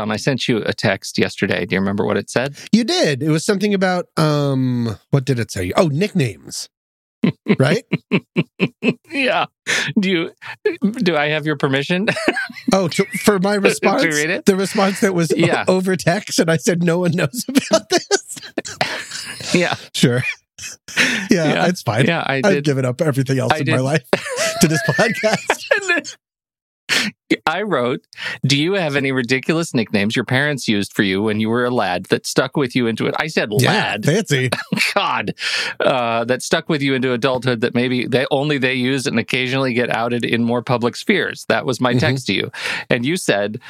Tom, I sent you a text yesterday. Do you remember what it said? You did. It was something about um what did it say? Oh, nicknames. right? yeah. Do you do I have your permission? oh, to, for my response, read it? the response that was Yeah. over text, and I said no one knows about this. yeah. sure. Yeah, Yeah. it's fine. Yeah, I I've given up everything else I in did. my life to this podcast. I wrote, Do you have any ridiculous nicknames your parents used for you when you were a lad that stuck with you into it? I said yeah, lad. fancy. God, uh, that stuck with you into adulthood that maybe they only they use and occasionally get outed in more public spheres. That was my Mhm. text to you, and you said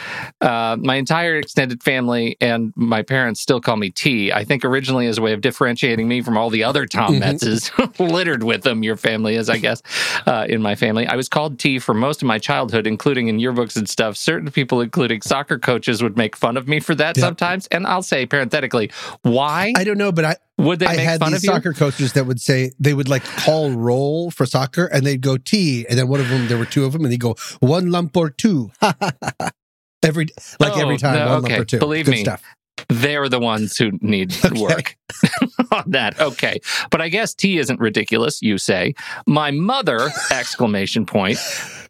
uh, my entire extended family and my parents still call me T. I think originally as a way of differentiating me from all the other Tom Mhm. Metzes littered with them. Your family is, I guess, uh, in my family. I was called T for most of my childhood, including in yearbooks and stuff. Certain people, including soccer coaches, would make fun of me for that sometimes. And I'll say parenthetically, why I don't know, but I, would they I make had fun these of you? soccer coaches that would say they would like call roll for soccer and they'd go T and then one of them there were two of them and they'd go one lump or two. every like Oh, every time no, one okay. lump or two. Believe Good me. stuff. They're the ones who need Okay. work on that. Okay. But I guess T isn't ridiculous, you say. My mother, exclamation point,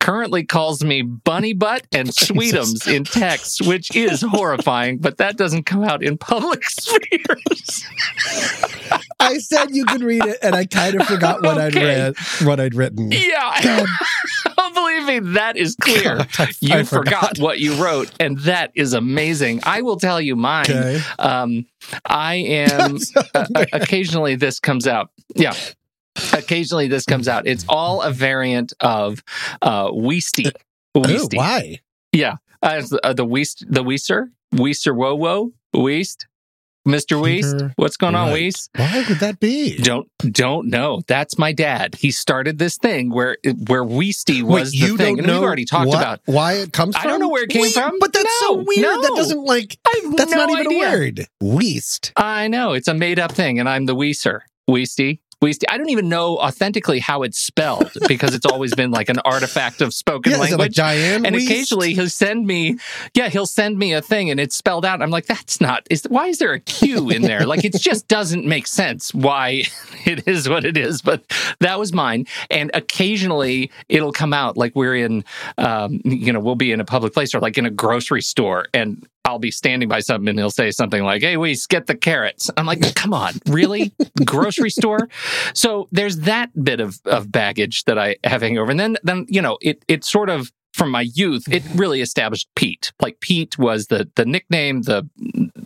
currently calls me bunny butt and sweetums in texts, which is horrifying, but that doesn't come out in public spheres. I said you could read it and I kind of forgot what I'd read what I'd written. yeah. Oh, believe me, that is clear. God, I, You I forgot what you wrote, and that is amazing. I will tell you mine. Okay. Um, I am uh, uh, occasionally this comes out. Yeah. Occasionally this comes out. It's all a variant of uh Weasty. oh, Weasty. why? yeah. Uh, the, uh, the Weast the Weister. Weister Wo Wo. Weast. Mr. Weast. What's going on, Wright. Weast? Why would that be? Don't don't know. That's my dad. He started this thing where where Weasty was Wait, the you thing. don't and know we've already talked what- about why it comes I don't know where it came from. but that's so No, weird. That doesn't like. That's no not even idea. a word. Weast. I know it's a made up thing, and I'm the Weeser. Weasty. Weasty. I don't even know authentically how it's spelled because it's always been like an artifact of spoken Yeah, like language. Diane? and Weast? occasionally he'll send me, yeah, he'll send me a thing and it's spelled out. I'm like, that's not. Is why is there a Q in there? like it just doesn't make sense why it is what it is. But that was mine. And occasionally it'll come out like we're in, um, you know, we'll be in a public place or like in a grocery store and. I'll be standing by something and he'll say something like, Hey, Weiss, get the carrots. I'm like, come on, really? Grocery store? So there's that bit of, of baggage that I have hanging over. And then, then, you know, it, it sort of, from my youth, it really established Pete. Like Pete was the, the nickname, the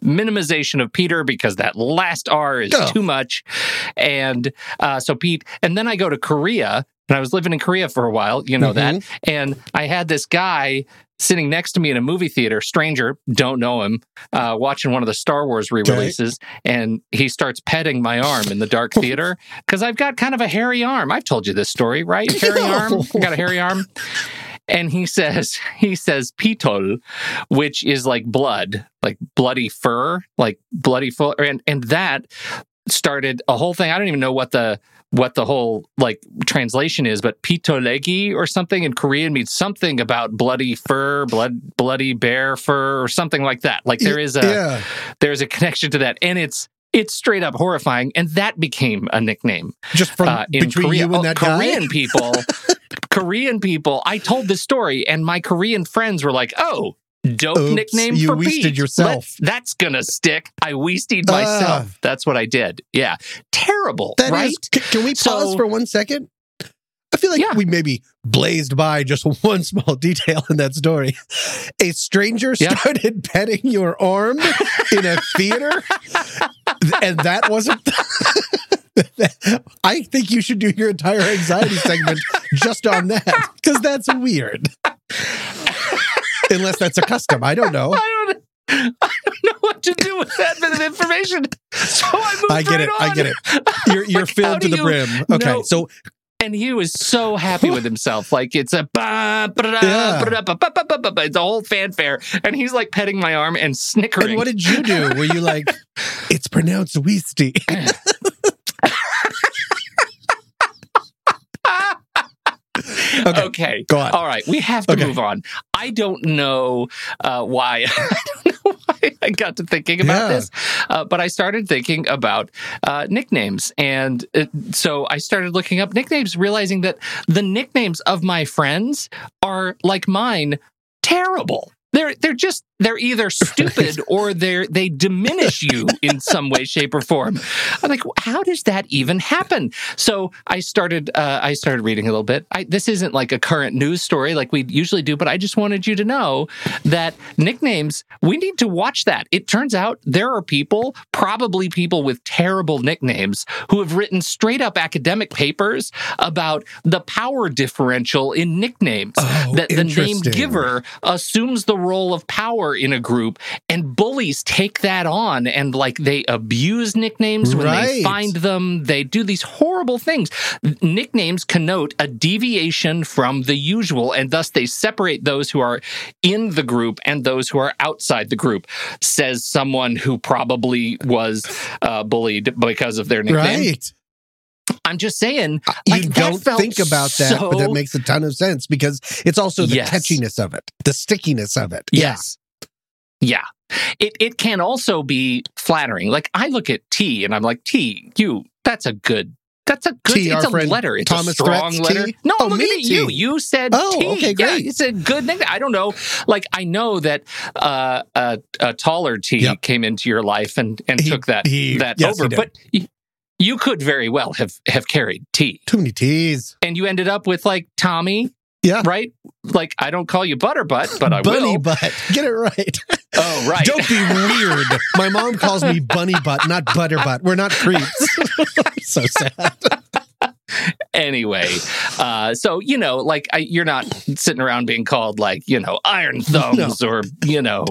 minimization of Peter because that last R is Oh. too much. And uh, so Pete, and then I go to Korea and I was living in Korea for a while, you know that. And I had this guy sitting next to me in a movie theater, stranger, don't know him, uh, watching one of the Star Wars re releases. And he starts petting my arm in the dark theater because I've got kind of a hairy arm. I've told you this story, right? Hairy arm. I got a hairy arm. And he says, he says pitol, which is like blood, like bloody fur, like bloody fur. And, and that started a whole thing. I don't even know what the what the whole like translation is, but pitolegi or something in Korean means something about bloody fur, blood bloody bear fur or something like that. Like there is a yeah. there's a connection to that. And it's it's straight up horrifying. And that became a nickname Just from uh, in between Korea. you and Oh, that Korean people, Korean people. I told this story, and my Korean friends were like, "Oh, dope Oops, nickname you for weasted Pete. yourself." Let- that's gonna stick." I weasted Ah. myself. that's what I did. Yeah, terrible, That is- right? c- can we pause So- for one second? I feel like Yeah. we maybe blazed by just one small detail in that story. A stranger Yeah. started petting your arm in a theater, and that wasn't. I think you should do your entire anxiety segment just on that because that's weird. Unless that's a custom, I don't know. I don't. I don't know what to do with that bit of information. So I moved I get right it. I get it. You're you're Like, filled to the brim. Okay, so and he was so happy with himself. Like it's a ba, ba, da, Yeah. ba, da, ba, ba, ba, ba, ba, ba. it's a whole fanfare, and he's like petting my arm and snickering. And what did you do? Were you like, it's pronounced Weasty? okay. Okay, go on. All right, we have to Okay. move on. I don't know uh, why. I don't know I got to thinking about Yeah. this, uh, but I started thinking about uh, nicknames, and uh, so I started looking up nicknames, realizing that the nicknames of my friends are like mine, terrible. They're they're just they're either stupid or they're they diminish you in some way, shape, or form. I'm like, how does that even happen? So I started uh, I started reading a little bit. I, this isn't like a current news story like we usually do, but I just wanted you to know that nicknames we need to watch that. It turns out there are people, probably people with terrible nicknames, who have written straight up academic papers about the power differential in nicknames. Oh, that the name giver assumes the role of power in a group and bullies take that on and like they abuse nicknames when they find them they do these horrible things nicknames connote a deviation from the usual and thus they separate those who are in the group and those who are outside the group says someone who probably was uh, bullied because of their nickname Right. i'm just saying You like, that don't think about that, but that makes a ton of sense because it's also the Yes. catchiness of it, the stickiness of it. Yes. Yeah. It it can also be flattering. Like I look at T and I'm like, T, you, that's a good that's a good T, it's a friend letter. It's Thomas a strong Threats letter. T? No, Oh, I'm looking me at you. T. You said Oh, T. okay, Yeah, great. it's a good nickname. I don't know. Like I know that uh, a, a taller T Yep. came into your life and and He- took that he- that yes, over. But you could very well have have carried T. Too many T's. And you ended up with like Tommy. Yeah. Right? Like I don't call you Butterbutt, but I Bunny will. butt. Get it right. Oh, right. Don't be weird. My mom calls me bunny butt, not butter butt. We're not creeps. so sad. anyway uh so you know like I, you're not sitting around being called like you know iron thumbs or you know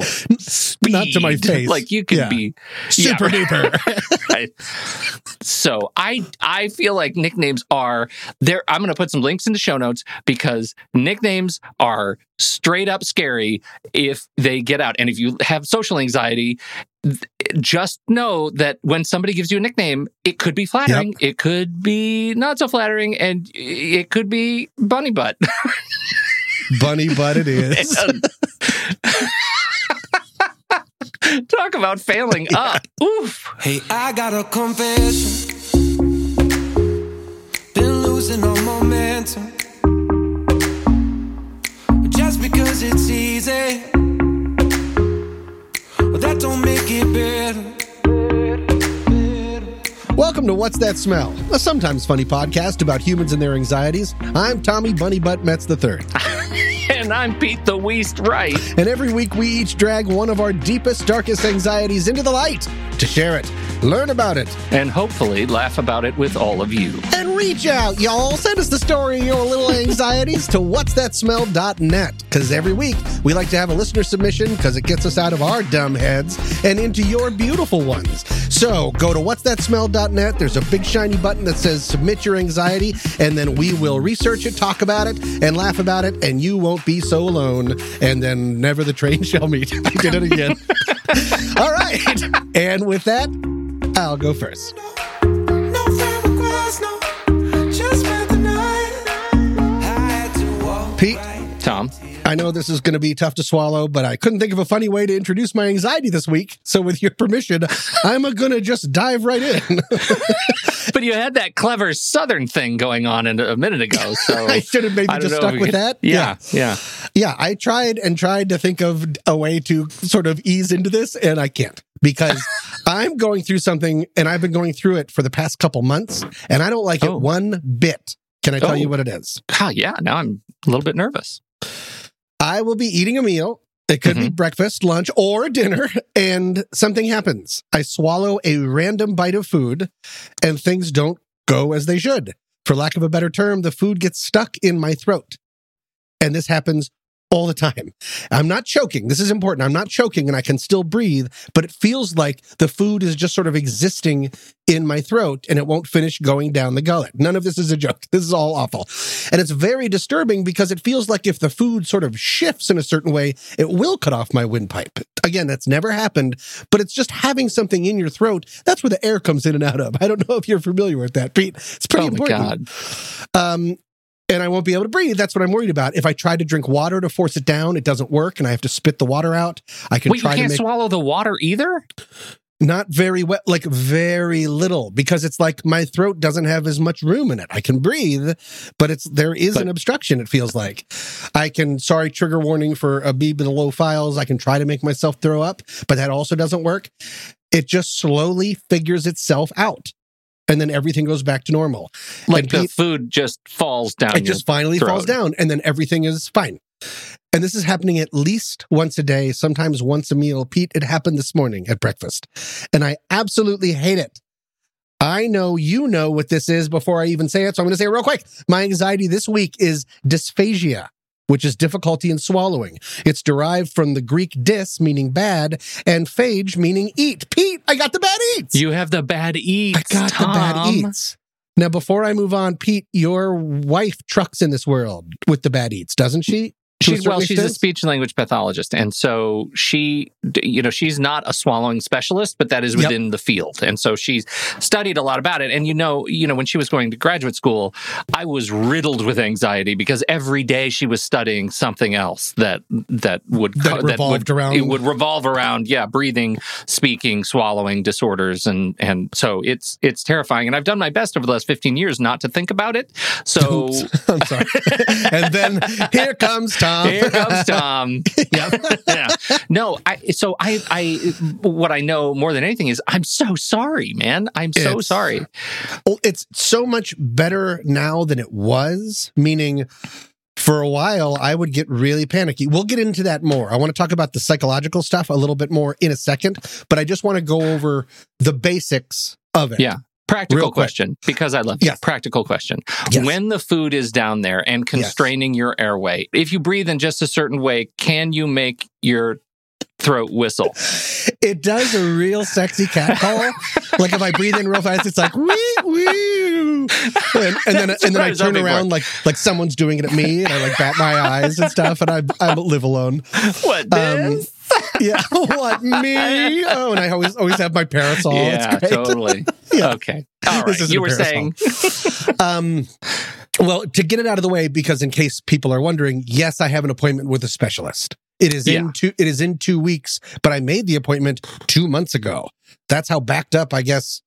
Not to my face. like you can Yeah. be Super Yeah, duper. right. so i i feel like nicknames are there i'm gonna put some links in the show notes because nicknames are straight up scary if they get out and if you have social anxiety just know that when somebody gives you a nickname it could be flattering it could be not so flattering and it could be bunny butt bunny butt it is. Um, talk about failing up oof Hey, I got a confession. Been losing all momentum. Just because it's easy, but that don't make it better. Welcome to What's That Smell? A sometimes funny podcast about humans and their anxieties. I'm Tommy Bunny Butt Metz III. and i'm pete the weast right And every week we each drag one of our deepest, darkest anxieties into the light to share it, learn about it, and hopefully laugh about it with all of you. and reach out, y'all. Send us the story of your little anxieties to what'sthatsmell.net. Because every week we like to have a listener submission because it gets us out of our dumb heads and into your beautiful ones. So go to what'sthatsmell.net. There's a big shiny button that says submit your anxiety, and then we will research it, talk about it, and laugh about it, and you won't be so alone. And then never the train shall meet. I did it again. All right. And with that, I'll go first. No firm request, no. Just spent the night. I had to walk Pete. Tom, I know this is going to be tough to swallow, but I couldn't think of a funny way to introduce my anxiety this week. So, with your permission, I'm going to just dive right in. but you had that clever Southern thing going on in a minute ago, so I should have maybe just stuck with could- that. Yeah, yeah. Yeah, I tried and tried to think of a way to sort of ease into this, and I can't because I'm going through something, and I've been going through it for the past couple months, and I don't like Oh. it one bit. Can I tell Oh. you what it is? Ah, yeah. Now I'm a little bit nervous. I will be eating a meal. It could be mm-hmm. breakfast, lunch, or dinner, and something happens. I swallow a random bite of food, and things don't go as they should. For lack of a better term, the food gets stuck in my throat. And this happens all the time. I'm not choking. This is important. I'm not choking and I can still breathe, but it feels like the food is just sort of existing in my throat and it won't finish going down the gullet. None of this is a joke. This is all awful. And it's very disturbing because it feels like if the food sort of shifts in a certain way, it will cut off my windpipe. Again, that's never happened, but it's just having something in your throat. That's where the air comes in and out of. I don't know if you're familiar with that, Pete. It's pretty oh my important. god. Um, and I won't be able to breathe. That's what I'm worried about. If I try to drink water to force it down, it doesn't work, and I have to spit the water out. I can Wait, you try to can't make swallow the water either? not very wet, like very little, because it's like my throat doesn't have as much room in it. I can breathe, but it's there is But- an obstruction. It feels like I can. Sorry, trigger warning for a beep in the low files. I can try to make myself throw up, but that also doesn't work. It just slowly figures itself out, and then everything goes back to normal. Like And the Pete- food just falls down. it just finally throat. falls down and then everything is fine and this is happening at least once a day sometimes once a meal pete it happened this morning at breakfast and i absolutely hate it i know you know what this is before i even say it so i'm going to say it real quick my anxiety this week is dysphagia which is difficulty in swallowing. It's derived from the Greek dis, meaning bad, and phage, meaning eat. Pete, I got the bad eats. You have the bad eats. I got the bad eats. Now, before I move on, Pete, your wife trucks in this world with the bad eats, doesn't she? To a She's certain well, she's a speech and language pathologist, and so she, you know, she's not a swallowing specialist, but that is Yep. within the field, and so she's studied a lot about it. And you know, you know, when she was going to graduate school, I was riddled with anxiety because every day she was studying something else that that would That revolved would, around- it would revolve around yeah, breathing, speaking, swallowing disorders, and and so it's it's terrifying. And I've done my best over the last fifteen years not to think about it. So. I'm sorry. and then here comes Tom. Here comes Tom. Yep. yeah. No, I so I I what I know more than anything is I'm so sorry, man. I'm so It's- sorry. Well, it's so much better now than it was, meaning for a while I would get really panicky. We'll get into that more. I want to talk about the psychological stuff a little bit more in a second, but I just want to go over the basics of it. Yeah. Practical question because I love you. Practical question. Yes. When the food is down there and constraining your airway, if you breathe in just a certain way, can you make your throat whistle? It does a real sexy cat call. like if I breathe in real fast, it's like wee wee, and, and then That's and then I turn around like like someone's doing it at me, and I like bat my eyes and stuff, and I I live alone. What Um. Yeah, what me? Oh, and I always always have my parasol. yeah, totally. Yeah. Okay. All This You were saying Um, well, to get it out of the way, because in case people are wondering, yes, I have an appointment with a specialist. It is Yeah. in two. It is in two weeks, but I made the appointment two months ago. That's how backed up, I guess,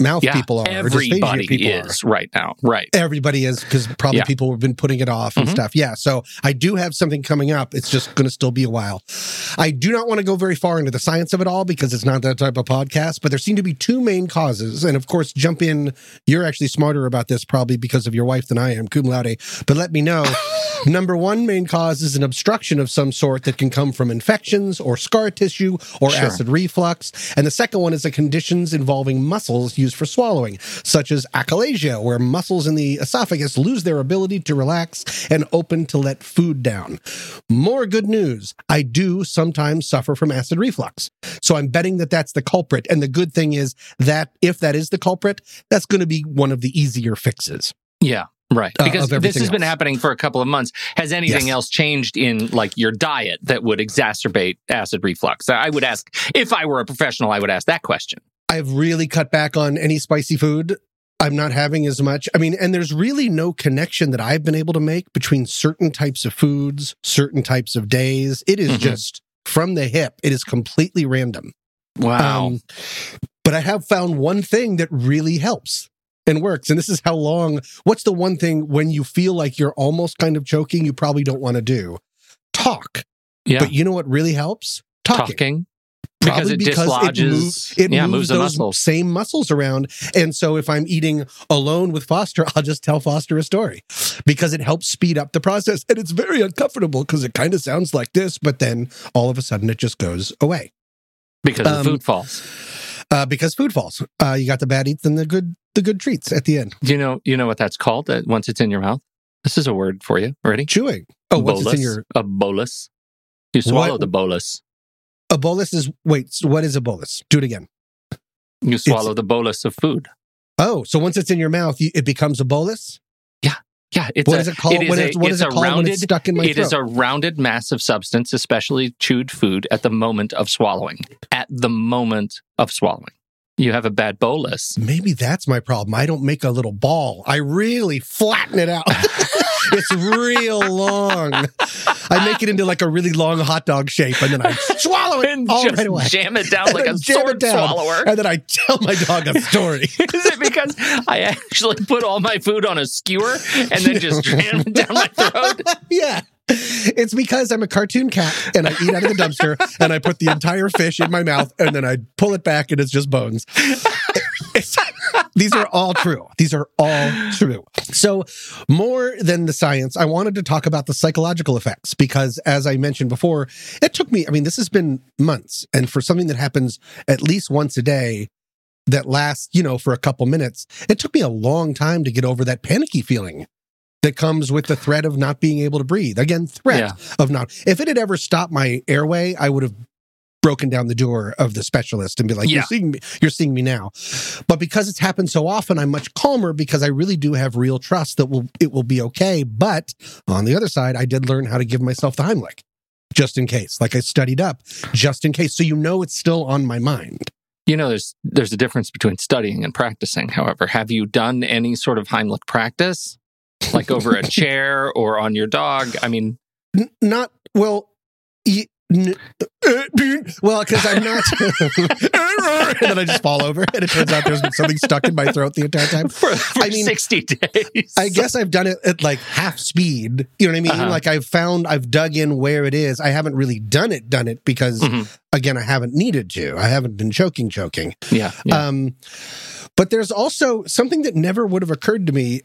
mouth yeah, people are. everybody people is right now. Right. Everybody is because probably Yeah. people have been putting it off and Mhm. stuff. Yeah. So I do have something coming up. It's just going to still be a while. I do not want to go very far into the science of it all because it's not that type of podcast, but there seem to be two main causes. And of course, jump in. You're actually smarter about this probably because of your wife than I am, cum laude. But let me know. Number one main cause is an obstruction of some sort that can come from infections or scar tissue or Sure. acid reflux. And the second one is the conditions involving muscles used for swallowing, such as achalasia, where muscles in the esophagus lose their ability to relax and open to let food down. More good news. I do sometimes suffer from acid reflux. So I'm betting that that's the culprit. And the good thing is that if that is the culprit, that's going to be one of the easier fixes. Yeah. Right. Uh, Because of this has been happening for a couple of months. Has anything Yes. else changed in like your diet that would exacerbate acid reflux? I would ask if I were a professional, I would ask that question. I've really cut back on any spicy food. I'm not having as much. I mean, and there's really no connection that I've been able to make between certain types of foods, certain types of days. It is Mhm. just from the hip. It is completely random. Wow. Um, but I have found one thing that really helps and works. And this is how long, what's the one thing when you feel like you're almost kind of choking, you probably don't want to do? Talk. yeah. But you know what really helps? Talking. Talking. Because Probably it because dislodges, it, moves, it yeah, moves, moves those muscles. same muscles around. And so if I'm eating alone with Foster, I'll just tell Foster a story because it helps speed up the process. And it's very uncomfortable because it kind of sounds like this, but then all of a sudden it just goes away Because Um, the food falls. uh, because food falls. Uh, you got the bad eats and the good the good treats at the end. Do you know you know what that's called? Uh, once it's in your mouth, this is a word for you. Ready? Chewing. Oh, bolus. it's in your a bolus. You swallow What- the bolus. A bolus is wait. So what is a bolus? Do it again. You swallow the bolus of food. Oh, so once it's in your mouth, you, it becomes a bolus. Yeah, it's What a, is it called? It is What a, is, what it's is it a called when rounded. it's stuck in my It throat? is a rounded mass of substance, especially chewed food, at the moment of swallowing. At the moment of swallowing. You have a bad bolus. Maybe that's my problem. I don't make a little ball. I really flatten it out. it's real long. I make it into like a really long hot dog shape and then I swallow it And all just right away. jam it down And like a sword down. swallower. And then I tell my dog a story. Is it because I actually put all my food on a skewer and then just jam it down my throat? yeah. It's because I'm a cartoon cat and I eat out of the dumpster and I put the entire fish in my mouth and then I pull it back and it's just bones. It's- these are all true. These are all true. So, more than the science, I wanted to talk about the psychological effects because, as I mentioned before, it took me, I mean, this has been months. And for something that happens at least once a day, that lasts, you know, for a couple minutes, it took me a long time to get over that panicky feeling that comes with the threat of not being able to breathe. Again, threat Yeah. of not. If it had ever stopped my airway, I would have broken down the door of the specialist and be like, Yeah. "You're seeing me. You're seeing me now." But because it's happened so often, I'm much calmer because I really do have real trust that will it will be okay. But on the other side, I did learn how to give myself the Heimlich just in case. Like I studied up just in case, so you know it's still on my mind. You know, there's there's a difference between studying and practicing. However, have you done any sort of Heimlich practice, like over a chair or on your dog? I mean, N- not well. Y- n- well, because I'm not, and then I just fall over, and it turns out there's been something stuck in my throat the entire time. for, for I mean, sixty days. I guess I've done it at like half speed. You know what I mean? Uh-huh. Like I've found, I've dug in where it is. I haven't really done it, done it because Mhm. again, I haven't needed to. I haven't been choking, choking. Yeah, yeah. Um, but there's also something that never would have occurred to me.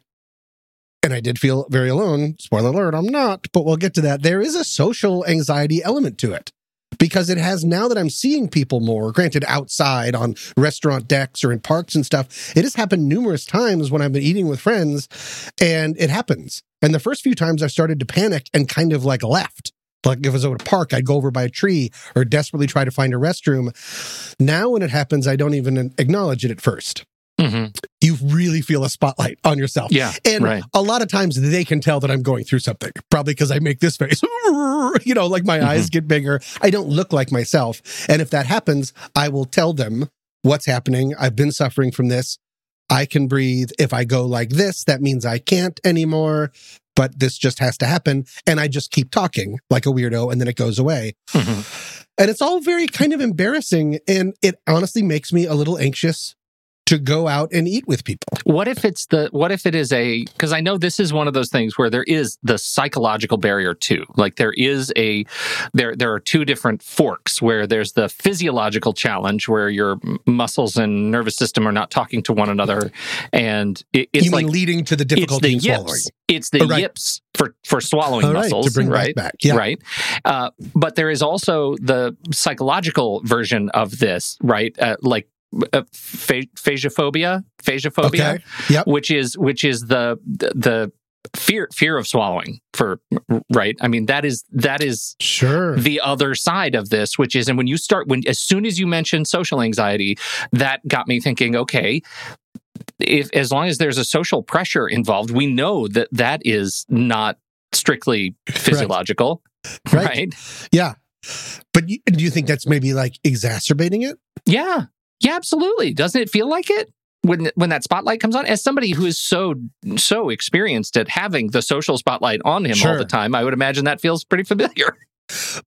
And I did feel very alone. Spoiler alert, I'm not, but we'll get to that. There is a social anxiety element to it because it has now that I'm seeing people more, granted outside on restaurant decks or in parks and stuff, it has happened numerous times when I've been eating with friends and it happens. And the first few times I started to panic and kind of like left. Like if it was at a park, I'd go over by a tree or desperately try to find a restroom. Now when it happens, I don't even acknowledge it at first. Mhm. You really feel a spotlight on yourself. yeah, And right. a lot of times they can tell that I'm going through something, probably because I make this face, you know, like my Mm-hmm. eyes get bigger. I don't look like myself. And if that happens, I will tell them what's happening. I've been suffering from this. I can breathe. If I go like this, that means I can't anymore. But this just has to happen. And I just keep talking like a weirdo and then it goes away. Mhm. And it's all very kind of embarrassing. And it honestly makes me a little anxious to go out and eat with people. What if it's the what if it is a because I know this is one of those things where there is the psychological barrier too. Like there is a there there are two different forks where there's the physiological challenge where your muscles and nervous system are not talking to one another, and it, it's you like leading to the it's difficulty the in swallowing? yips. It's the Oh, right. yips for for swallowing All right, muscles, to bring right? back. Yeah. Right. Uh, but there is also the psychological version of this, right? Uh, like uh, pha- phagophobia, phagophobia, Okay. Yep. which is which is the the, the fear fear of swallowing for right i mean that is that is Sure. the other side of this which is and when you start when as soon as you mention social anxiety that got me thinking okay if as long as there's a social pressure involved we know that that is not strictly physiological Right. right, Yeah. But you, do you think that's maybe like exacerbating it? yeah yeah absolutely doesn't it feel like it when when that spotlight comes on as somebody who is so so experienced at having the social spotlight on him all the time i would imagine that feels pretty familiar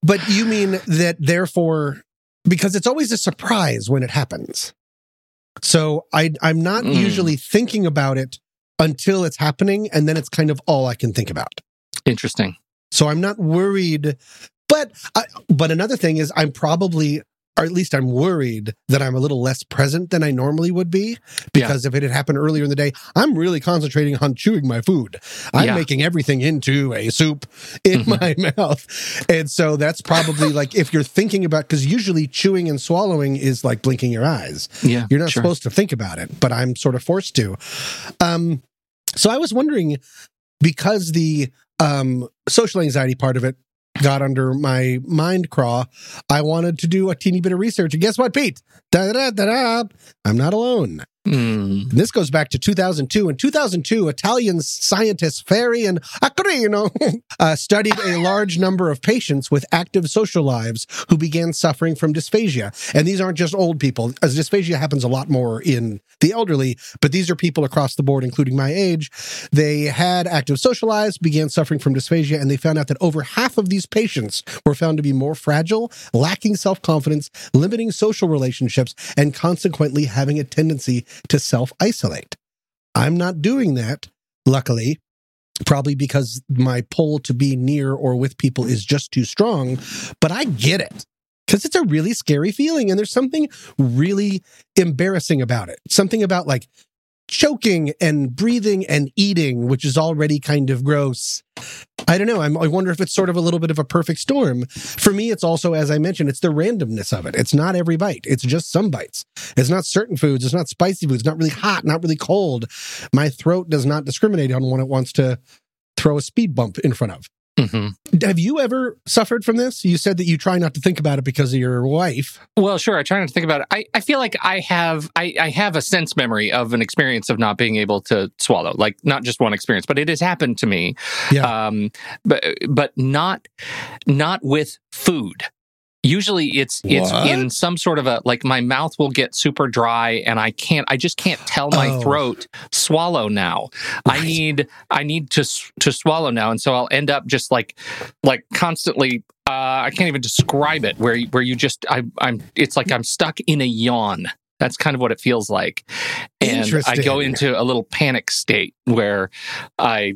But you mean that therefore, because it's always a surprise when it happens. So I, I'm not Mm. usually thinking about it until it's happening. And then it's kind of all I can think about. interesting So I'm not worried. But I, but another thing is I'm probably, or at least I'm worried that I'm a little less present than I normally would be. Because if it had happened earlier in the day, I'm really concentrating on chewing my food. I'm Yeah. making everything into a soup in Mhm. my mouth. And so that's probably like if you're thinking about, because usually chewing and swallowing is like blinking your eyes. yeah You're not sure. supposed to think about it, but I'm sort of forced to. Um, so I was wondering because the um, social anxiety part of it got under my mind craw, I wanted to do a teeny bit of research. And guess what, Pete? Da, da, da, da. I'm not alone. Mm. This goes back to 2002. In 2002, Italian scientists Ferri and Acrino uh, studied a large number of patients with active social lives who began suffering from dysphagia. And these aren't just old people, as dysphagia happens a lot more in the elderly, but these are people across the board, including my age. They had active social lives, began suffering from dysphagia, and they found out that over half of these patients were found to be more fragile, lacking self confidence, limiting social relationships, and consequently having a tendency to self isolate. I'm not doing that, luckily, probably because my pull to be near or with people is just too strong, but I get it. Because it's a really scary feeling, and there's something really embarrassing about it. Something about like choking and breathing and eating, which is already kind of gross. I don't know. I'm, I wonder if it's sort of a little bit of a perfect storm. For me, it's also, as I mentioned, it's the randomness of it. It's not every bite. It's just some bites. It's not certain foods. It's not spicy foods. Not really hot. Not really cold. My throat does not discriminate on when it wants to throw a speed bump in front of. Hmm Have you ever suffered from this? You said that you try not to think about it because of your wife. Well, sure. I try not to think about it. I, I feel like I have I, I have a sense memory of an experience of not being able to swallow. Like not just one experience, but it has happened to me. Yeah. Um, but but not not with food. Usually it's it's What? in some sort of a like my mouth will get super dry and I can't I just can't tell my Oh. throat swallow now. I need I need to to swallow now and so I'll end up just like like constantly uh, I can't even describe it where where you just I I'm it's like I'm stuck in a yawn. That's kind of what it feels like. And I go into a little panic state where I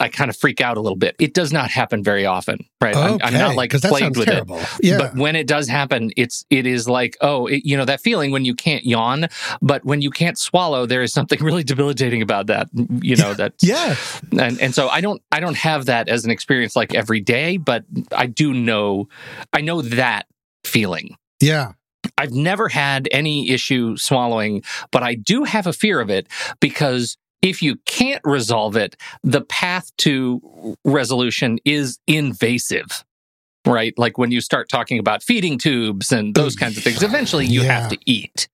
I kind of freak out a little bit. It does not happen very often, right? I'm, I'm not like plagued with it. Yeah. But when it does happen, it's it is like oh, it, you know that feeling when you can't yawn, but when you can't swallow, there is something really debilitating about that. You know that, yeah. and and so I don't I don't have that as an experience like every day, but I do know I know that feeling. Yeah. I've never had any issue swallowing, but I do have a fear of it because if you can't resolve it, the path to resolution is invasive. Right? Like when you start talking about feeding tubes and those kinds of things, eventually you Yeah. have to eat.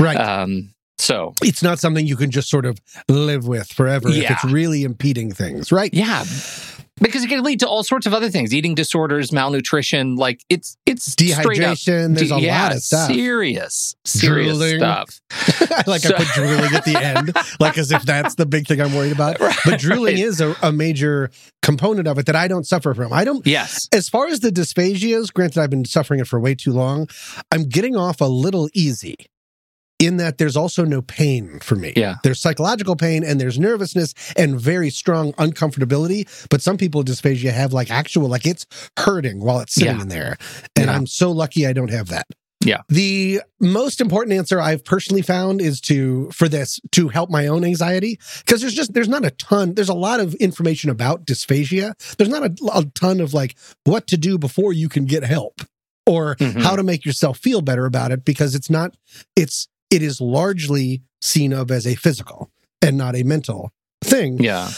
Right. Um, so, it's not something you can just sort of live with forever if Yeah. it's really impeding things, right? yeah. Because it can lead to all sorts of other things, eating disorders, malnutrition, like it's it's straight up Dehydration, there's a yeah, lot of stuff. serious, serious Drooling. stuff. like So- I put drooling at the end, like as if that's the big thing I'm worried about. Right. But drooling is a, a major component of it that I don't suffer from. I don't, Yes. as far as the dysphagias, granted, I've been suffering it for way too long. I'm getting off a little easy in that there's also no pain for me. Yeah. There's psychological pain and there's nervousness and very strong uncomfortability. But some people with dysphagia have like actual, like it's hurting while it's sitting Yeah. in there. And Yeah. I'm so lucky I don't have that. Yeah. The most important answer I've personally found is to, for this, to help my own anxiety. Because there's just, there's not a ton, there's a lot of information about dysphagia. There's not a, a ton of like what to do before you can get help or Mhm. how to make yourself feel better about it because it's not, it's, it is largely seen of as a physical and not a mental thing. Yeah.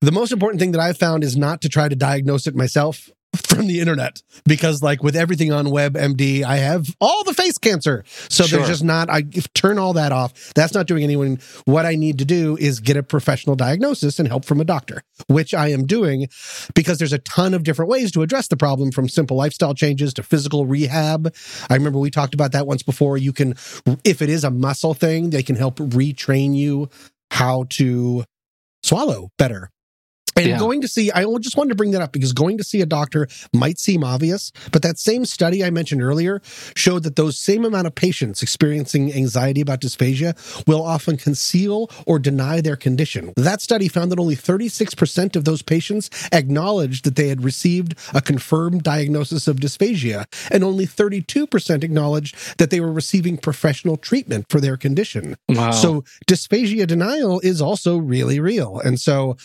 The most important thing that I've found is not to try to diagnose it myself from the internet because like with everything on WebMD, I have all the face cancer. So Sure. there's just not, I turn all that off. That's not doing anyone. What I need to do is get a professional diagnosis and help from a doctor, which I am doing because there's a ton of different ways to address the problem from simple lifestyle changes to physical rehab. I remember we talked about that once before. You can, if it is a muscle thing, they can help retrain you how to swallow better. And Yeah. going to see, I just wanted to bring that up because going to see a doctor might seem obvious, but that same study I mentioned earlier showed that those same amount of patients experiencing anxiety about dysphagia will often conceal or deny their condition. That study found that only 36% of those patients acknowledged that they had received a confirmed diagnosis of dysphagia, and only 32% acknowledged that they were receiving professional treatment for their condition. Wow. So dysphagia denial is also really real. And so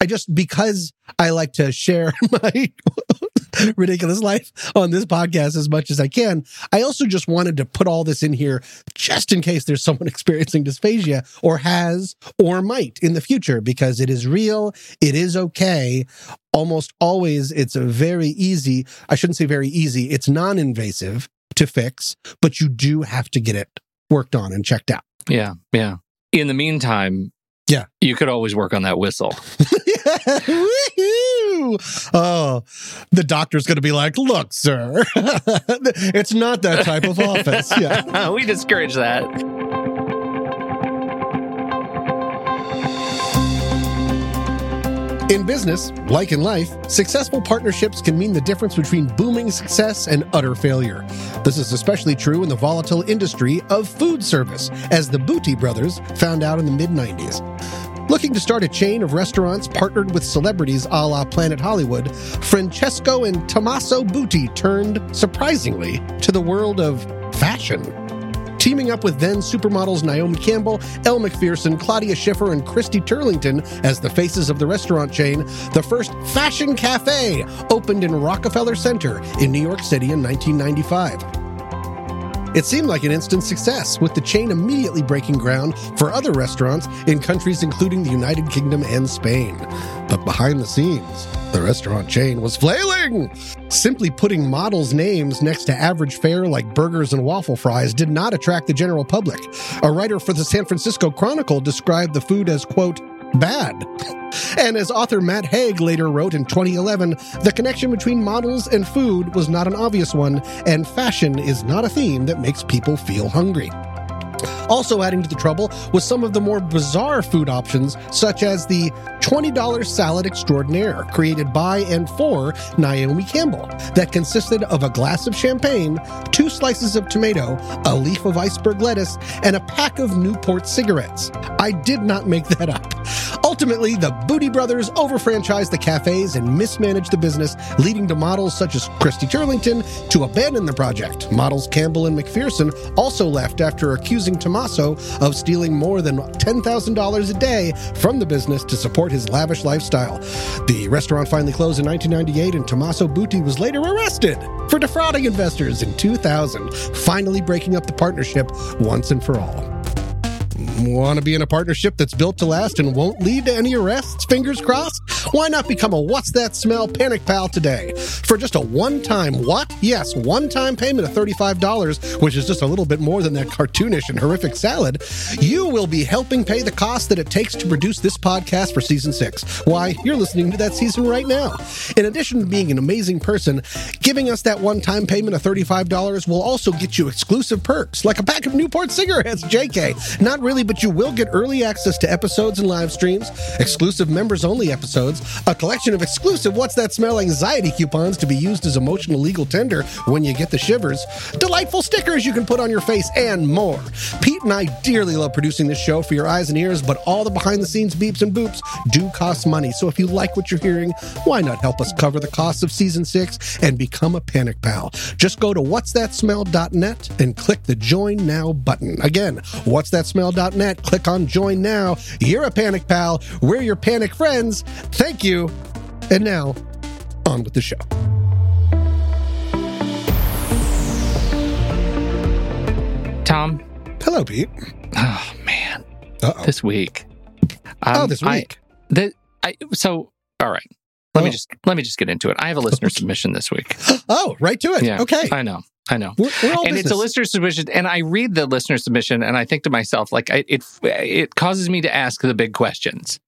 I just, because I like to share my ridiculous life on this podcast as much as I can, I also just wanted to put all this in here just in case there's someone experiencing dysphagia or has or might in the future because it is real. It is okay. Almost always it's a very easy, I shouldn't say very easy, it's non invasive to fix, but you do have to get it worked on and checked out. Yeah, yeah. In the meantime, Yeah. you could always work on that whistle. Woohoo! oh, the doctor's going to be like, look, sir, it's not that type of office. Yeah. we discourage that. In business, like in life, successful partnerships can mean the difference between booming success and utter failure. This is especially true in the volatile industry of food service, as the Buti brothers found out in the mid 90s. Looking to start a chain of restaurants partnered with celebrities a la Planet Hollywood, Francesco and Tommaso Buti turned, surprisingly, to the world of fashion. Teaming up with then supermodels Naomi Campbell, Elle Macpherson, Claudia Schiffer, and Christy Turlington as the faces of the restaurant chain, the first Fashion Cafe opened in Rockefeller Center in New York City in 1995. It seemed like an instant success, with the chain immediately breaking ground for other restaurants in countries including the United Kingdom and Spain. But behind the scenes, the restaurant chain was flailing. Simply putting models' names next to average fare like burgers and waffle fries did not attract the general public. A writer for the San Francisco Chronicle described the food as, quote, bad. And as author Matt Haig later wrote in 2011, the connection between models and food was not an obvious one, and fashion is not a theme that makes people feel hungry. Also adding to the trouble was some of the more bizarre food options, such as the $20 salad extraordinaire created by and for Naomi Campbell, that consisted of a glass of champagne, two slices of tomato, a leaf of iceberg lettuce, and a pack of Newport cigarettes. I did not make that up. Ultimately, the Buti Brothers overfranchised the cafes and mismanaged the business, leading to models such as Christy Turlington to abandon the project. Models Campbell and Macpherson also left after accusing Tommaso of stealing more than $10,000 a day from the business to support his lavish lifestyle. The restaurant finally closed in 1998, and Tommaso Buti was later arrested for defrauding investors in 2000, finally breaking up the partnership once and for all. Want to be in a partnership that's built to last and won't lead to any arrests? Fingers crossed? Why not become a What's That Smell Panic Pal today? For just a one time what? Yes, one time payment of $35, which is just a little bit more than that cartoonish and horrific salad, you will be helping pay the cost that it takes to produce this podcast for season six. Why, you're listening to that season right now. In addition to being an amazing person, giving us that one time payment of $35 will also get you exclusive perks like a pack of Newport cigarettes, JK. Not really, but you will get early access to episodes and live streams, exclusive members only episodes, a collection of exclusive What's That Smell anxiety coupons to be used as emotional legal tender when you get the shivers, delightful stickers you can put on your face, and more. Pete and I dearly love producing this show for your eyes and ears, but all the behind the scenes beeps and boops do cost money. So if you like what you're hearing, why not help us cover the cost of season six and become a panic pal? Just go to what'sthatsmell.net and click the join now button. Again, what'sthatsmell.net, click on join now. You're a panic pal. We're your panic friends. Thank you. And now, on with the show. Tom, Hello, Pete. oh man, Uh-oh. this week. oh, Um, this I- week. the, I, so, all right. Let me Oh. just let me just get into it. I have a listener submission this week. oh, right to it. Yeah. Okay. I know. I know. We're, we're all and it's a listener submission and i read the listener submission and i think to myself like I, it it causes me to ask the big questions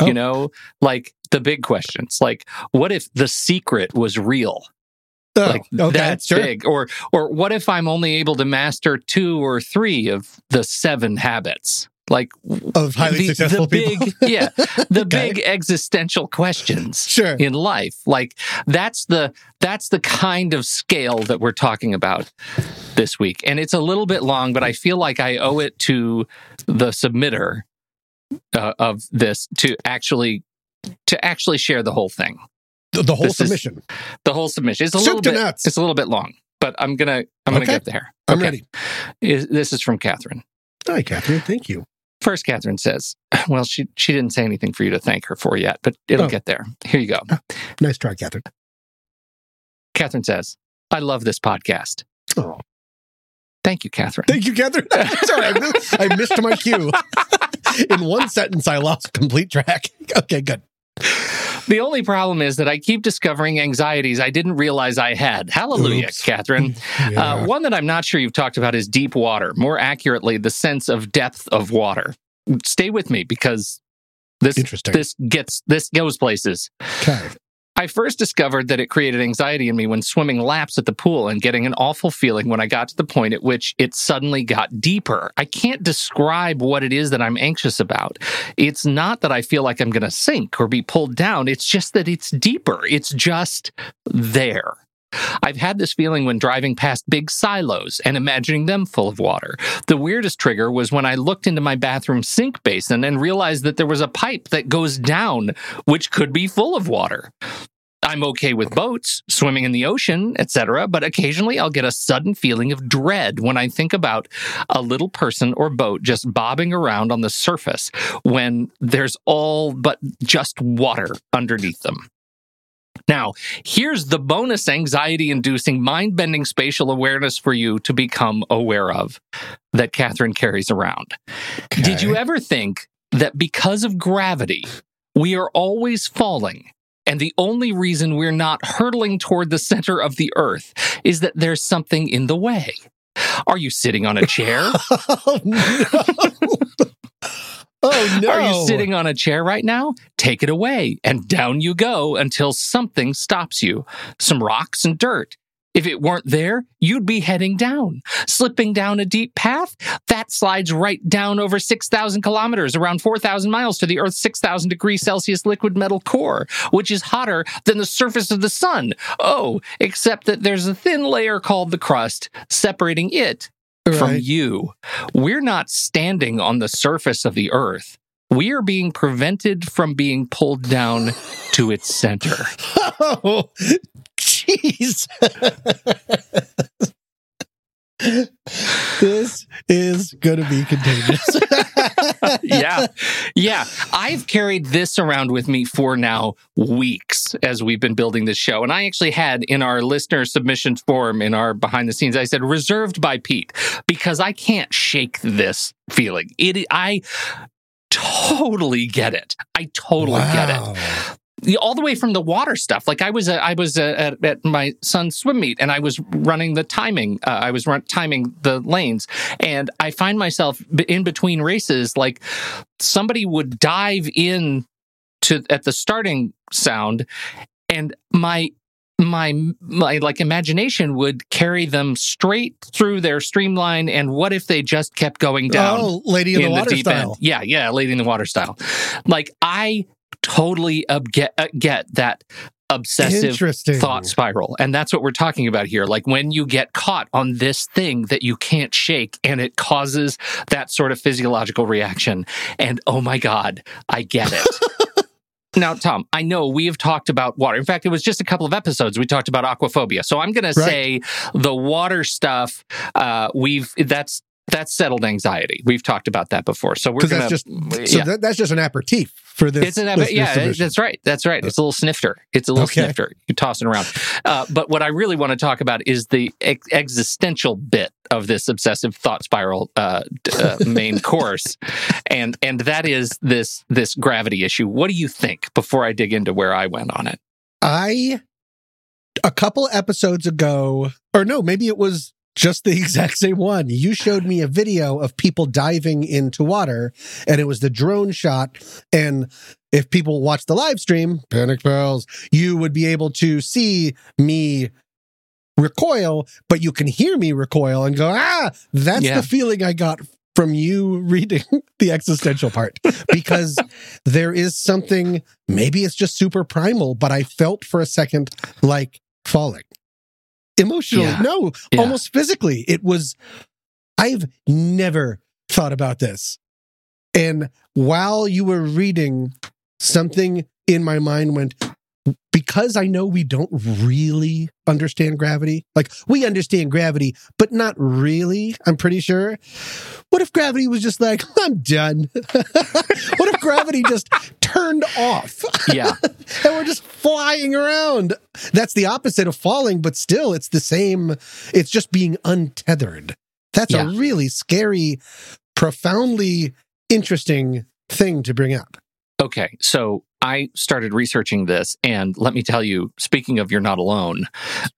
Oh. you know like the big questions like what if the secret was real Oh, like okay, that's sure. big or or what if i'm only able to master two or three of the seven habits like Of highly the, successful the people. big yeah the Okay. big existential questions Sure. in life like that's the that's the kind of scale that we're talking about this week and it's a little bit long but i feel like i owe it to the submitter uh, of this to actually to actually share the whole thing The, the whole This is- submission. the whole submission it's a Soup little bit nuts. it's a little bit long but i'm gonna i'm gonna Okay. get there I'm Okay. ready. Is- this is from catherine Hi, Catherine. Thank you. First, Catherine says, "Well, she she didn't say anything for you to thank her for yet, but it'll Oh. get there. Here you go." Oh, nice try, Catherine. Catherine says, "I love this podcast. Oh, Thank you, Catherine." thank you, Catherine. Sorry, I missed, I missed my cue. In one sentence, I lost complete track. Okay, good. The only problem is that I keep discovering anxieties I didn't realize I had. Hallelujah, Oops. Catherine. Yeah. Uh, one that I'm not sure you've talked about is deep water. More accurately, the sense of depth of water. Stay with me because this Interesting. this gets this goes places. okay. I first discovered that it created anxiety in me when swimming laps at the pool and getting an awful feeling when I got to the point at which it suddenly got deeper. I can't describe what it is that I'm anxious about. It's not that I feel like I'm going to sink or be pulled down. It's just that it's deeper. It's just there. I've had this feeling when driving past big silos and imagining them full of water. The weirdest trigger was when I looked into my bathroom sink basin and realized that there was a pipe that goes down, which could be full of water. I'm okay with boats, swimming in the ocean, etc., but occasionally I'll get a sudden feeling of dread when I think about a little person or boat just bobbing around on the surface when there's all but just water underneath them. Now, here's the bonus anxiety inducing, mind bending spatial awareness for you to become aware of that Catherine carries around. Did you ever think that because of gravity, we are always falling? And the only reason we're not hurtling toward the center of the earth is that there's something in the way. Are you sitting on a chair? oh! Oh no! Are you sitting on a chair right now? Take it away and down you go until something stops you. Some rocks and dirt. If it weren't there, you'd be heading down, slipping down a deep path. That slides right down over 6,000 kilometers, around 4,000 miles to the Earth's 6,000 degrees Celsius liquid metal core, which is hotter than the surface of the sun. Oh, except that there's a thin layer called the crust separating it from you. We're not standing on the surface of the earth. We are being prevented from being pulled down to its center. Oh, jeez. this is going to be contagious. yeah. Yeah. I've carried this around with me for now weeks as we've been building this show. And I actually had in our listener submission form in our behind the scenes, I said reserved by Pete because I can't shake this feeling. It, I totally get it. I totally get it. The- all the way from the water stuff. Like I was, uh, I was uh, at, at my son's swim meet, and I was running the timing. Uh, I was run, timing the lanes, and I find myself in between races. Like somebody would dive in to at the starting sound, and my my my like imagination would carry them straight through their streamline. And what if they just kept going down? Oh, Lady in, the Water deep style. end. Yeah, yeah, lady in the water style. Like I totally ob- get uh, that obsessive thought spiral, and that's what we're talking about here. Like when you get caught on this thing that you can't shake, and it causes that sort of physiological reaction. And oh my god, I get it. Now, Tom, I know we have talked about water. In fact, it was just a couple of episodes we talked about aquaphobia. So I'm going to say the water stuff. Uh, we've that's that's settled anxiety. We've talked about that before. So we're Because going that's to just so yeah. that, that's just an aperitif for this. It's an listener yeah, that's right. That's right. It's a little snifter. It's a little Okay. snifter. You toss it around. Uh, but what I really want to talk about is the ex- existential bit of this obsessive thought spiral uh, uh, main course, and and that is this this gravity issue. What do you think? Before I dig into where I went on it. I a couple episodes ago, or no, maybe it was just the exact same one. You showed me a video of people diving into water, and it was the drone shot. And if people watch the live stream, panic pals, you would be able to see me recoil, but you can hear me recoil and go, ah, that's Yeah. the feeling I got from you reading the existential part because there is something maybe it's just super primal but i felt for a second like falling emotionally Yeah. no Yeah. almost physically it was i've never thought about this and while you were reading something in my mind went because I know we don't really understand gravity, like we understand gravity, but not really, I'm pretty sure. What if gravity was just like, I'm done? what if gravity just turned off Yeah, and we're just flying around? That's the opposite of falling, but still, it's the same. It's just being untethered. That's Yeah. a really scary, profoundly interesting thing to bring up. Okay, so I started researching this, and let me tell you, speaking of you're not alone,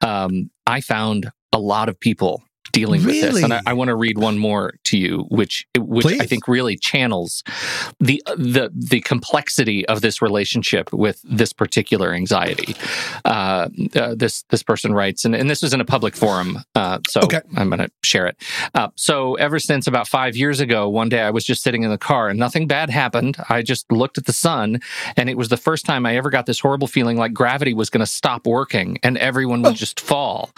um, I found a lot of people dealing with this, and I, I want to read one more to you, which which I think really channels the the the complexity of this relationship with this particular anxiety. Uh, uh, this this person writes, and, and this was in a public forum, uh, so Okay. I'm going to share it. Uh, so ever since about five years ago, one day I was just sitting in the car and nothing bad happened. I just looked at the sun, and it was the first time I ever got this horrible feeling like gravity was going to stop working and everyone would Oh. just fall.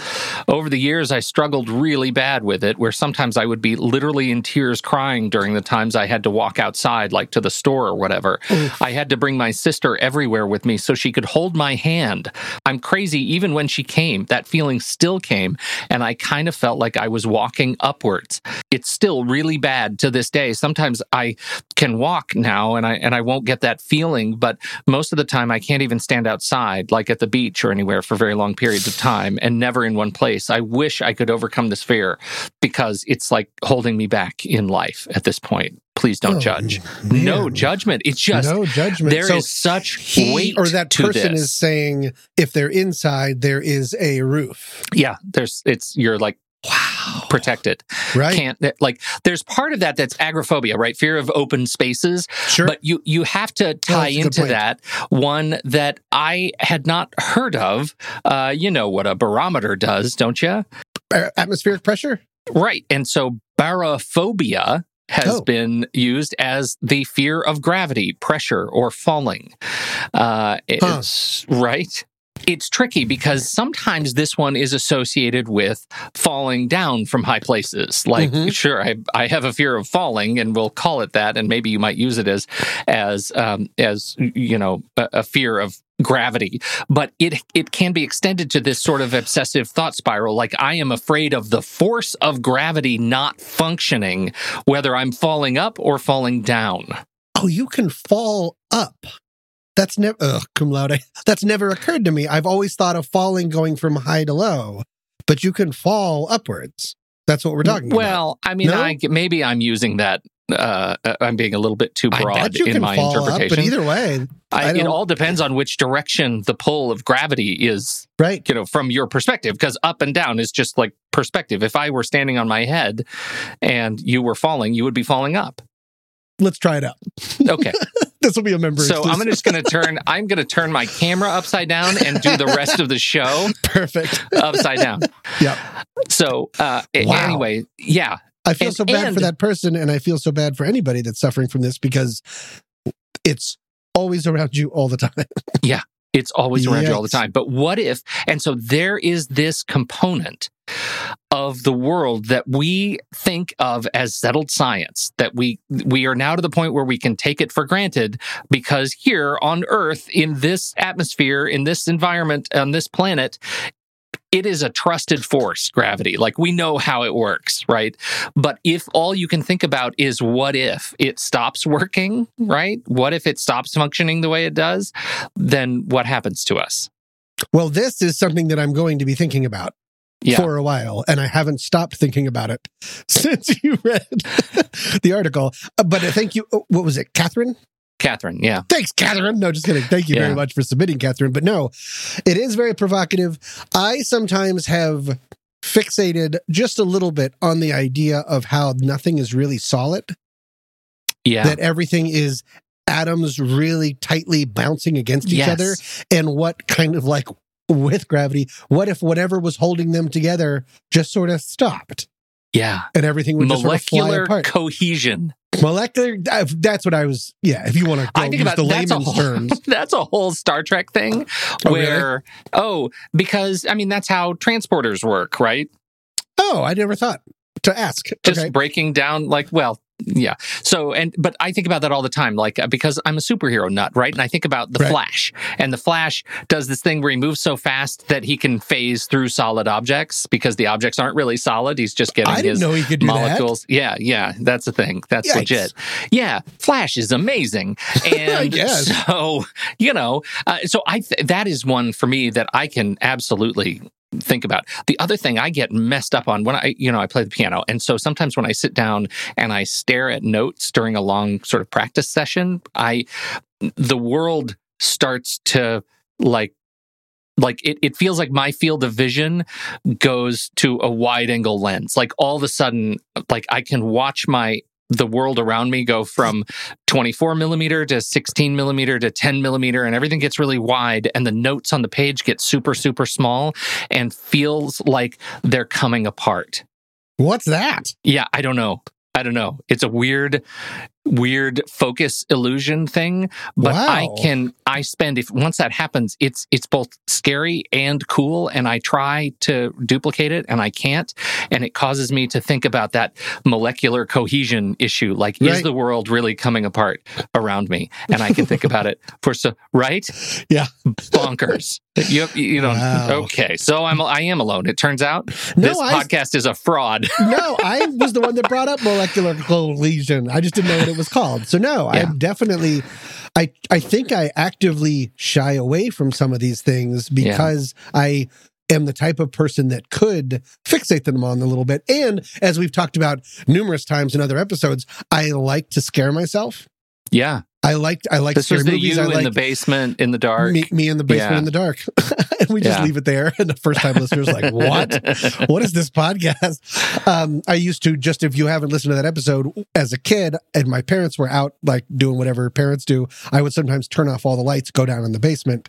Over the years, I struggled really bad with it, where sometimes I would be literally in tears crying during the times I had to walk outside, like to the store or whatever. I had to bring my sister everywhere with me so she could hold my hand. I'm crazy. Even when she came, that feeling still came, and I kind of felt like I was walking upwards. It's still really bad to this day. Sometimes I can walk now and I and I won't get that feeling, but most of the time I can't even stand outside, like at the beach or anywhere for very long periods of time and never in one place. I wish I could overcome this fear because it's like holding me back in life at this point. Please don't Oh, judge. man. No judgment. It's just no judgment. there is so such he weight or that person this. is saying if they're inside, there is a roof. yeah, there's it's you're like wow protected. Right. Can't like there's part of that that's agoraphobia, right? Fear of open spaces. sure. But you you have to tie good into that one that I had not heard of. Uh, you know what a barometer does, don't you? Atmospheric pressure. Right. And so barophobia has Oh. been used as the fear of gravity, pressure, or falling. Uh, it's right. It's tricky because sometimes this one is associated with falling down from high places. Like, Mhm. sure, I, I have a fear of falling, and we'll call it that, and maybe you might use it as as um, as you know a, a fear of gravity but it it can be extended to this sort of obsessive thought spiral like i am afraid of the force of gravity not functioning whether i'm falling up or falling down Oh, you can fall up. That's never ugh, cum laude. That's never occurred to me. I've always thought of falling going from high to low, but you can fall upwards. That's what we're talking about. well i mean No? i maybe i'm using that uh, i'm being a little bit too broad in my fall interpretation up, but either way, I, I it all depends on which direction the pull of gravity is right? you know from your perspective because up and down is just like perspective if i were standing on my head and you were falling you would be falling up Let's try it out. okay This will be a member. so i'm just going to turn i'm going to turn my camera upside down and do the rest of the show perfect. upside down Yeah. so uh Wow. anyway yeah I feel And- so bad and- for that person, and I feel so bad for anybody that's suffering from this because it's always around you all the time. Yeah, it's always around you all the time but what if and so there is this component of the world that we think of as settled science that we we are now to the point where we can take it for granted because here on earth in this atmosphere in this environment on this planet it is a trusted force gravity. Like we know how it works right? But if all you can think about is what if it stops working right? What if it stops functioning the way it does? Then what happens to us? Well, this is something that I'm going to be thinking about yeah for a while, and I haven't stopped thinking about it since you read the article. Uh, But uh, thank you. oh, What was it, Catherine? catherine yeah Thanks, Catherine. No, just kidding. Thank you Yeah. very much for submitting, Catherine. But no, it is very provocative. I sometimes have fixated just a little bit on the idea of how nothing is really solid, yeah that everything is atoms really tightly bouncing against each Yes. other, and what kind of like with gravity, what if whatever was holding them together just sort of stopped yeah and everything would just sort of fly molecular apart? cohesion Molecular, that's what I was, yeah, if you want to I use think about the that's layman's whole, terms. that's a whole Star Trek thing Oh, really? where oh because I mean that's how transporters work right Oh, I never thought to ask. just okay. breaking down like well yeah. So and but i think about that all the time like uh, because i'm a superhero nut right? And i think about the Right. flash. And the flash does this thing where he moves so fast that he can phase through solid objects because the objects aren't really solid. He's just getting I his know he could do molecules. Yeah yeah. That's the thing. That's Yikes. legit. Yeah. Flash is amazing. And guess. so you know uh, so i th- that is one for me that i can absolutely think about. The other thing I get messed up on when I, you know, I play the piano. And so sometimes when I sit down and I stare at notes during a long sort of practice session, I, the world starts to like like it, it feels like my field of vision goes to a wide angle lens like all of a sudden like i can watch my the world around me go from 24 millimeter to 16 millimeter to 10 millimeter and everything gets really wide and the notes on the page get super super small and feels like they're coming apart. What's that? yeah i don't know. I don't know. It's a weird weird focus illusion thing but i can i spend if once that happens it's it's both scary and cool and i try to duplicate it and i can't and it causes me to think about that molecular cohesion issue like is the world really coming apart around me? And i can think about it for so right? Yeah. bonkers. You you know Wow. okay so i'm i am alone. It turns out No, this I- podcast is a fraud. No, I was the one that brought up molecular cohesion. I just didn't know what it was called. So no, Yeah. I'm definitely I I think I actively shy away from some of these things because I am the type of person that could fixate them on a little bit. And as we've talked about numerous times in other episodes, I like to scare myself. yeah I liked I like this scary the movies. you I in like the basement in the dark. me, me in the basement Yeah. in the dark. and we just Yeah. leave it there. And the first time listeners like, what? what is this podcast? Um, I used to just if you haven't listened to that episode as a kid, and my parents were out like doing whatever parents do, I would sometimes turn off all the lights, go down in the basement,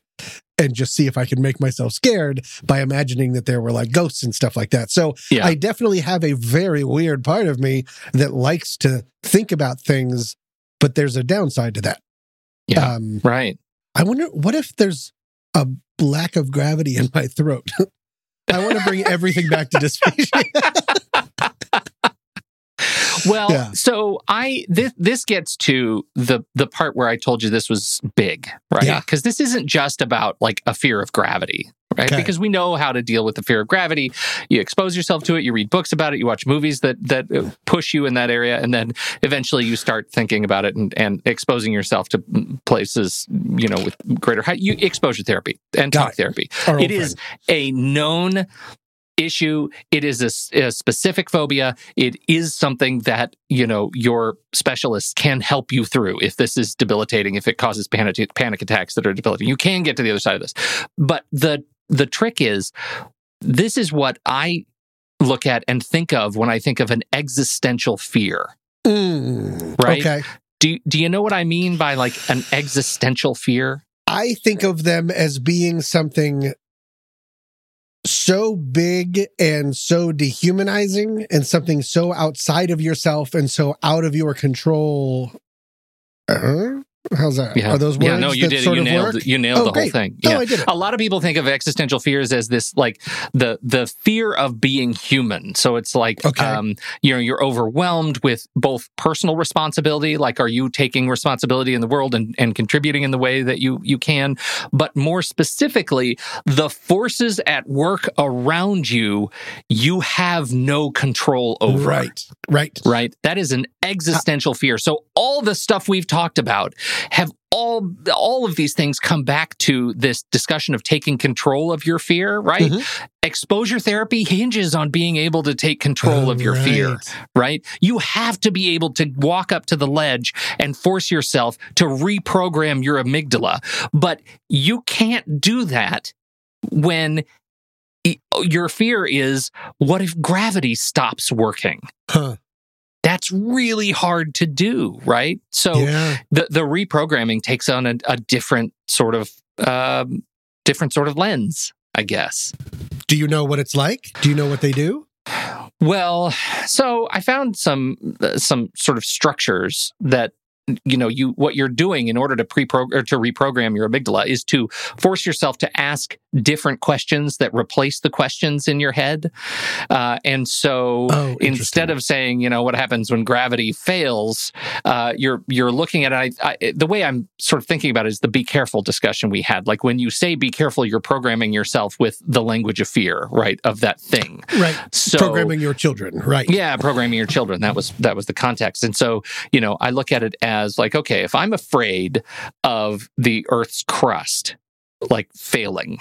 and just see if I could make myself scared by imagining that there were like ghosts and stuff like that. So Yeah. I definitely have a very weird part of me that likes to think about things, but there's a downside to that. Yeah. Um, right. I wonder what if there's a lack of gravity in my throat. I want to bring everything back to dysphagia. Well, Yeah. so I this this gets to the the part where I told you this was big, right? Yeah. Because this isn't just about like a fear of gravity, right? Okay. Because we know how to deal with the fear of gravity. You expose yourself to it, you read books about it, you watch movies that that push you in that area, and then eventually you start thinking about it and, and exposing yourself to places, you know, with greater height. You exposure therapy and Got talk it. therapy. Our It is a known issue It is a specific phobia it is something that you know your specialist can help you through if this is debilitating if it causes panic panic attacks that are debilitating you can get to the other side of this but the the trick is this is what i look at and think of when i think of an existential fear Mm, Right. Okay. do, do you know what i mean by like an existential fear I think of them as being something so big and so dehumanizing and something so outside of yourself and so out of your control. Uh, how's that? yeah Are those words yeah no you did it you nailed work? you nailed Oh, the whole great. thing Oh, yeah I did it. a lot of people think of existential fears as this like the the fear of being human so it's like Okay. um you know you're overwhelmed with both personal responsibility like are you taking responsibility in the world and, and contributing in the way that you you can but more specifically the forces at work around you you have no control over Right. Right. right? That is an existential fear. So all the stuff we've talked about have all all of these things come back to this discussion of taking control of your fear, right? Mhm. Exposure therapy hinges on being able to take control of your fear, Right. right? You have to be able to walk up to the ledge and force yourself to reprogram your amygdala, but you can't do that when your fear is what if gravity stops working? Huh. That's really hard to do, right? So yeah. the the reprogramming takes on a, a different sort of um, different sort of lens, I guess. Do you know what it's like? Do you know what they do? Well, so I found some uh, some sort of structures that you know you what you're doing in order to pre or to reprogram your amygdala is to force yourself to ask different questions that replace the questions in your head uh, and so Oh, instead of saying you know what happens when gravity fails uh, you're you're looking at it I, I, the way i'm sort of thinking about it is the be careful discussion we had like when you say be careful you're programming yourself with the language of fear right of that thing Right. so Programming your children. Right. yeah programming your children that was that was the context and so you know i look at it as like okay if i'm afraid of the earth's crust like failing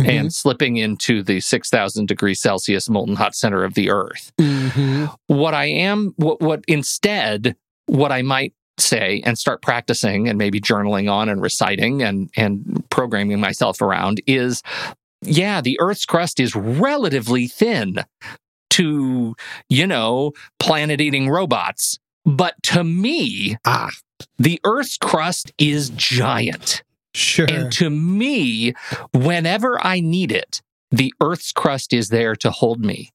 Mhm. and slipping into the 6000 degrees celsius molten hot center of the earth Mhm. what i am what what instead what i might say and start practicing and maybe journaling on and reciting and and programming myself around is yeah, the Earth's crust is relatively thin to, you know, planet eating robots. But to me, Ah, the Earth's crust is giant. sure. And to me, whenever I need it, the Earth's crust is there to hold me.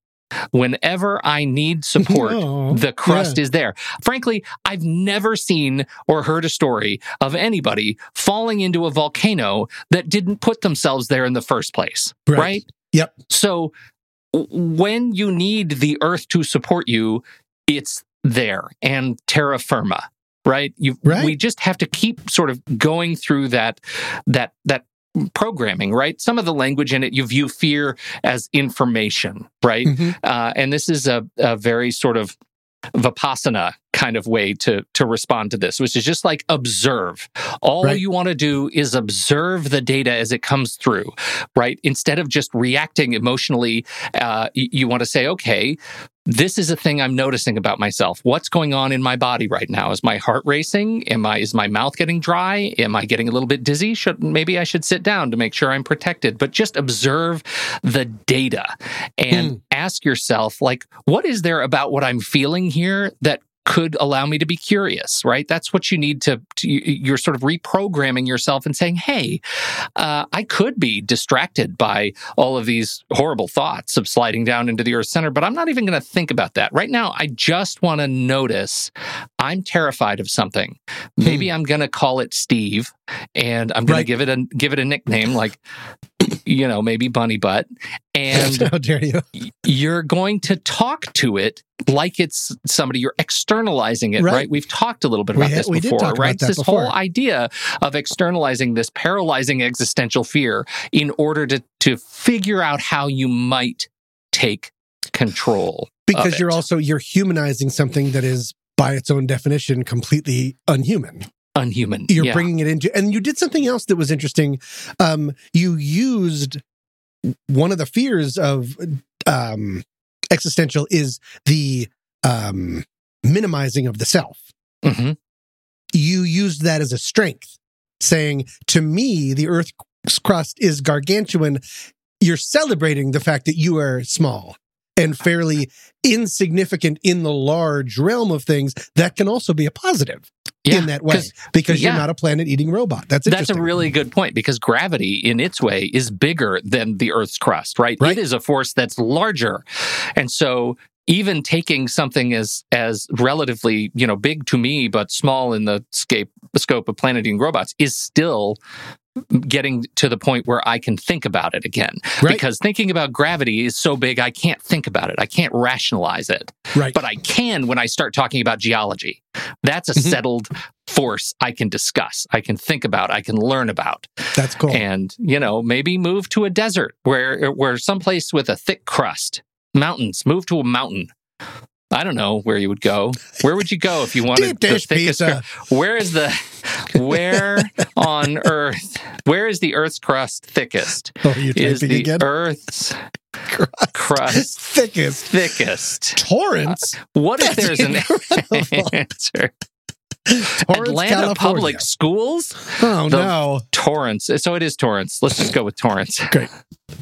Whenever I need support, Oh, the crust yeah. is there. Frankly, I've never seen or heard a story of anybody falling into a volcano that didn't put themselves there in the first place. Right. right? Yep. So when you need the earth to support you, it's there and terra firma, right? You Right. we just have to keep sort of going through that that that programming, right? Some of the language in it you view fear as information, right? Mhm. Uh, and this is a, a very sort of vipassana kind of way to to respond to this, which is just like observe. All Right. you want to do is observe the data as it comes through, right? Instead of just reacting emotionally, uh, y- you want to say, okay. This is a thing I'm noticing about myself. What's going on in my body right now? Is my heart racing? Am I is my mouth getting dry? Am I getting a little bit dizzy? Should maybe I should sit down to make sure I'm protected? But just observe the data and ask yourself like what is there about what I'm feeling here that could allow me to be curious, right? That's what you need to, to you- you're sort of reprogramming yourself and saying, hey, uh, I could be distracted by all of these horrible thoughts of sliding down into the Earth center, but I'm not even going to think about that. Right now, I just want to notice I'm terrified of something. Maybe I'm going to call it Steve and I'm going Right. to give it a give it a nickname like you know, maybe bunny butt. And How dare you? you're going to talk to it like it's somebody you're externalizing it Right. right, we've talked a little bit about this we did before right this before. whole idea of externalizing this paralyzing existential fear in order to to figure out how you might take control Because you're also you're humanizing something that is by its own definition completely unhuman. Unhuman You're yeah. bringing it into and you did something else that was interesting. Um you used one of the fears of um existential is the um minimizing of the self. Mm-hmm. you used that as a strength, saying, to me, the Earth's crust is gargantuan. You're celebrating the fact that you are small and fairly insignificant in the large realm of things. That can also be a positive yeah, in that way 'cause because yeah. you're not a planet eating robot. That's That's a really good point because gravity, in its way, is bigger than the Earth's crust, right? Right. It is a force that's larger, and so even taking something as as relatively you know big to me but small in the scape scope of planet eating robots is still getting to the point where I can think about it again. Right. Because thinking about gravity is so big, I can't think about it. I can't rationalize it right. but I can when I start talking about geology. That's a Mhm. settled force I can discuss, I can think about, I can learn about. That's cool. And, you know, maybe move to a desert where where someplace with a thick crust. Mountains, move to a mountain. I don't know where you would go. Where would you go if you wanted Deep the thickest pizza. cru- Where is the where on earth? Where is the earth's crust thickest? oh, you Is the again? earth's Crust. crust Thickest. thickest? Torrance. What if That's there's an answer? Torrance, Atlanta California. Public Schools? Oh, the- no. Torrance. So it is Torrance. Let's just go with Torrance. Great.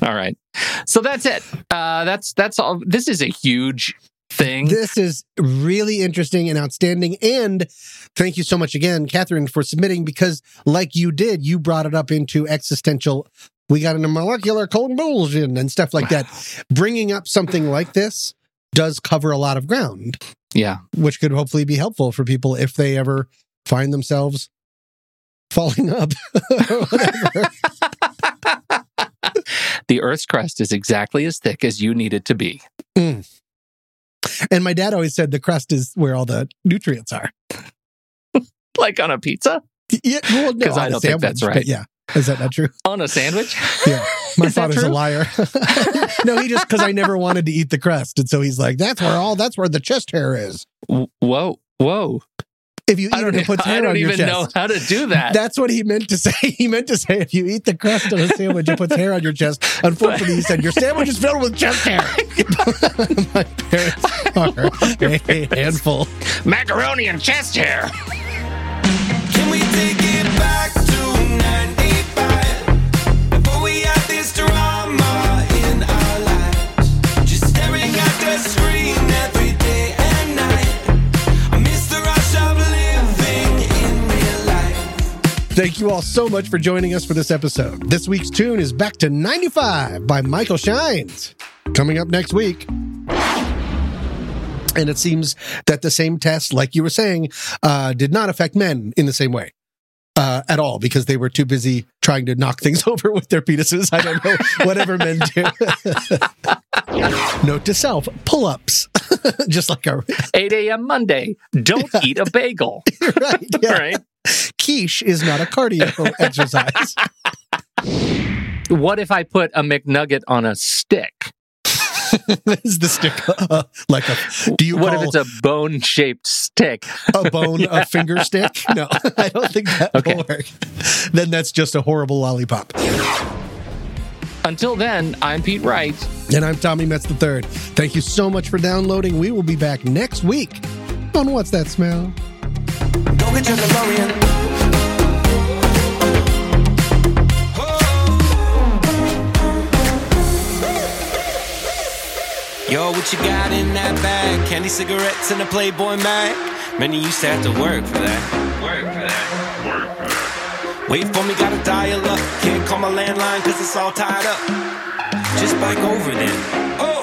All right. So that's it. Uh, that's that's all. This is a huge thing. This is really interesting and outstanding. And thank you so much again, Catherine, for submitting because, like you did, you brought it up into existential. We got into molecular convulsion and stuff like that. Bringing up something like this does cover a lot of ground, yeah. which could hopefully be helpful for people if they ever find themselves falling up. The Earth's crust is exactly as thick as you need it to be. Mm. And my dad always said the crust is where all the nutrients are. Like on a pizza? Yeah, well, no, I don't think that's right. Yeah, is that not true? On a sandwich? Yeah. My Is father's a liar. no, he just because I never wanted to eat the crust, and so he's like, "That's where all that's where the chest hair is." Whoa. Whoa. If you I eat don't, it, it puts I don't even know how to do that. That's what he meant to say. He meant to say if you eat the crust on a sandwich, it puts hair on your chest. Unfortunately, he said your sandwich is filled with chest hair. My parents are a handful. Macaroni and chest hair. Can we take it back to 95. Thank you all so much for joining us for this episode. This week's tune is Back to 95 by Michael Shines. Coming up next week. And it seems that the same test, like you were saying, uh, did not affect men in the same way uh, at all because they were too busy trying to knock things over with their penises. I don't know, whatever men do. Note to self pull ups, just like our 8 a.m. Monday. Don't eat a bagel. right. Yeah. Right? Quiche is not a cardio exercise. What if I put a McNugget on a stick? is the stick uh, like a? Do you what call if it's a bone shaped stick? a bone a finger stick? No, I don't think that Okay. will work. Then that's just a horrible lollipop. Until then, I'm Pete Wright. And I'm Tommy Metz the Third. Thank you so much for downloading. We will be back next week on What's That Smell? Yo, what you got in that bag? Candy cigarettes and a Playboy mag. Man, you used to have to work for that. Work for that. Work for that. Wait for me, gotta dial up. Can't call my landline cause it's all tied up. Just bike over then. Oh.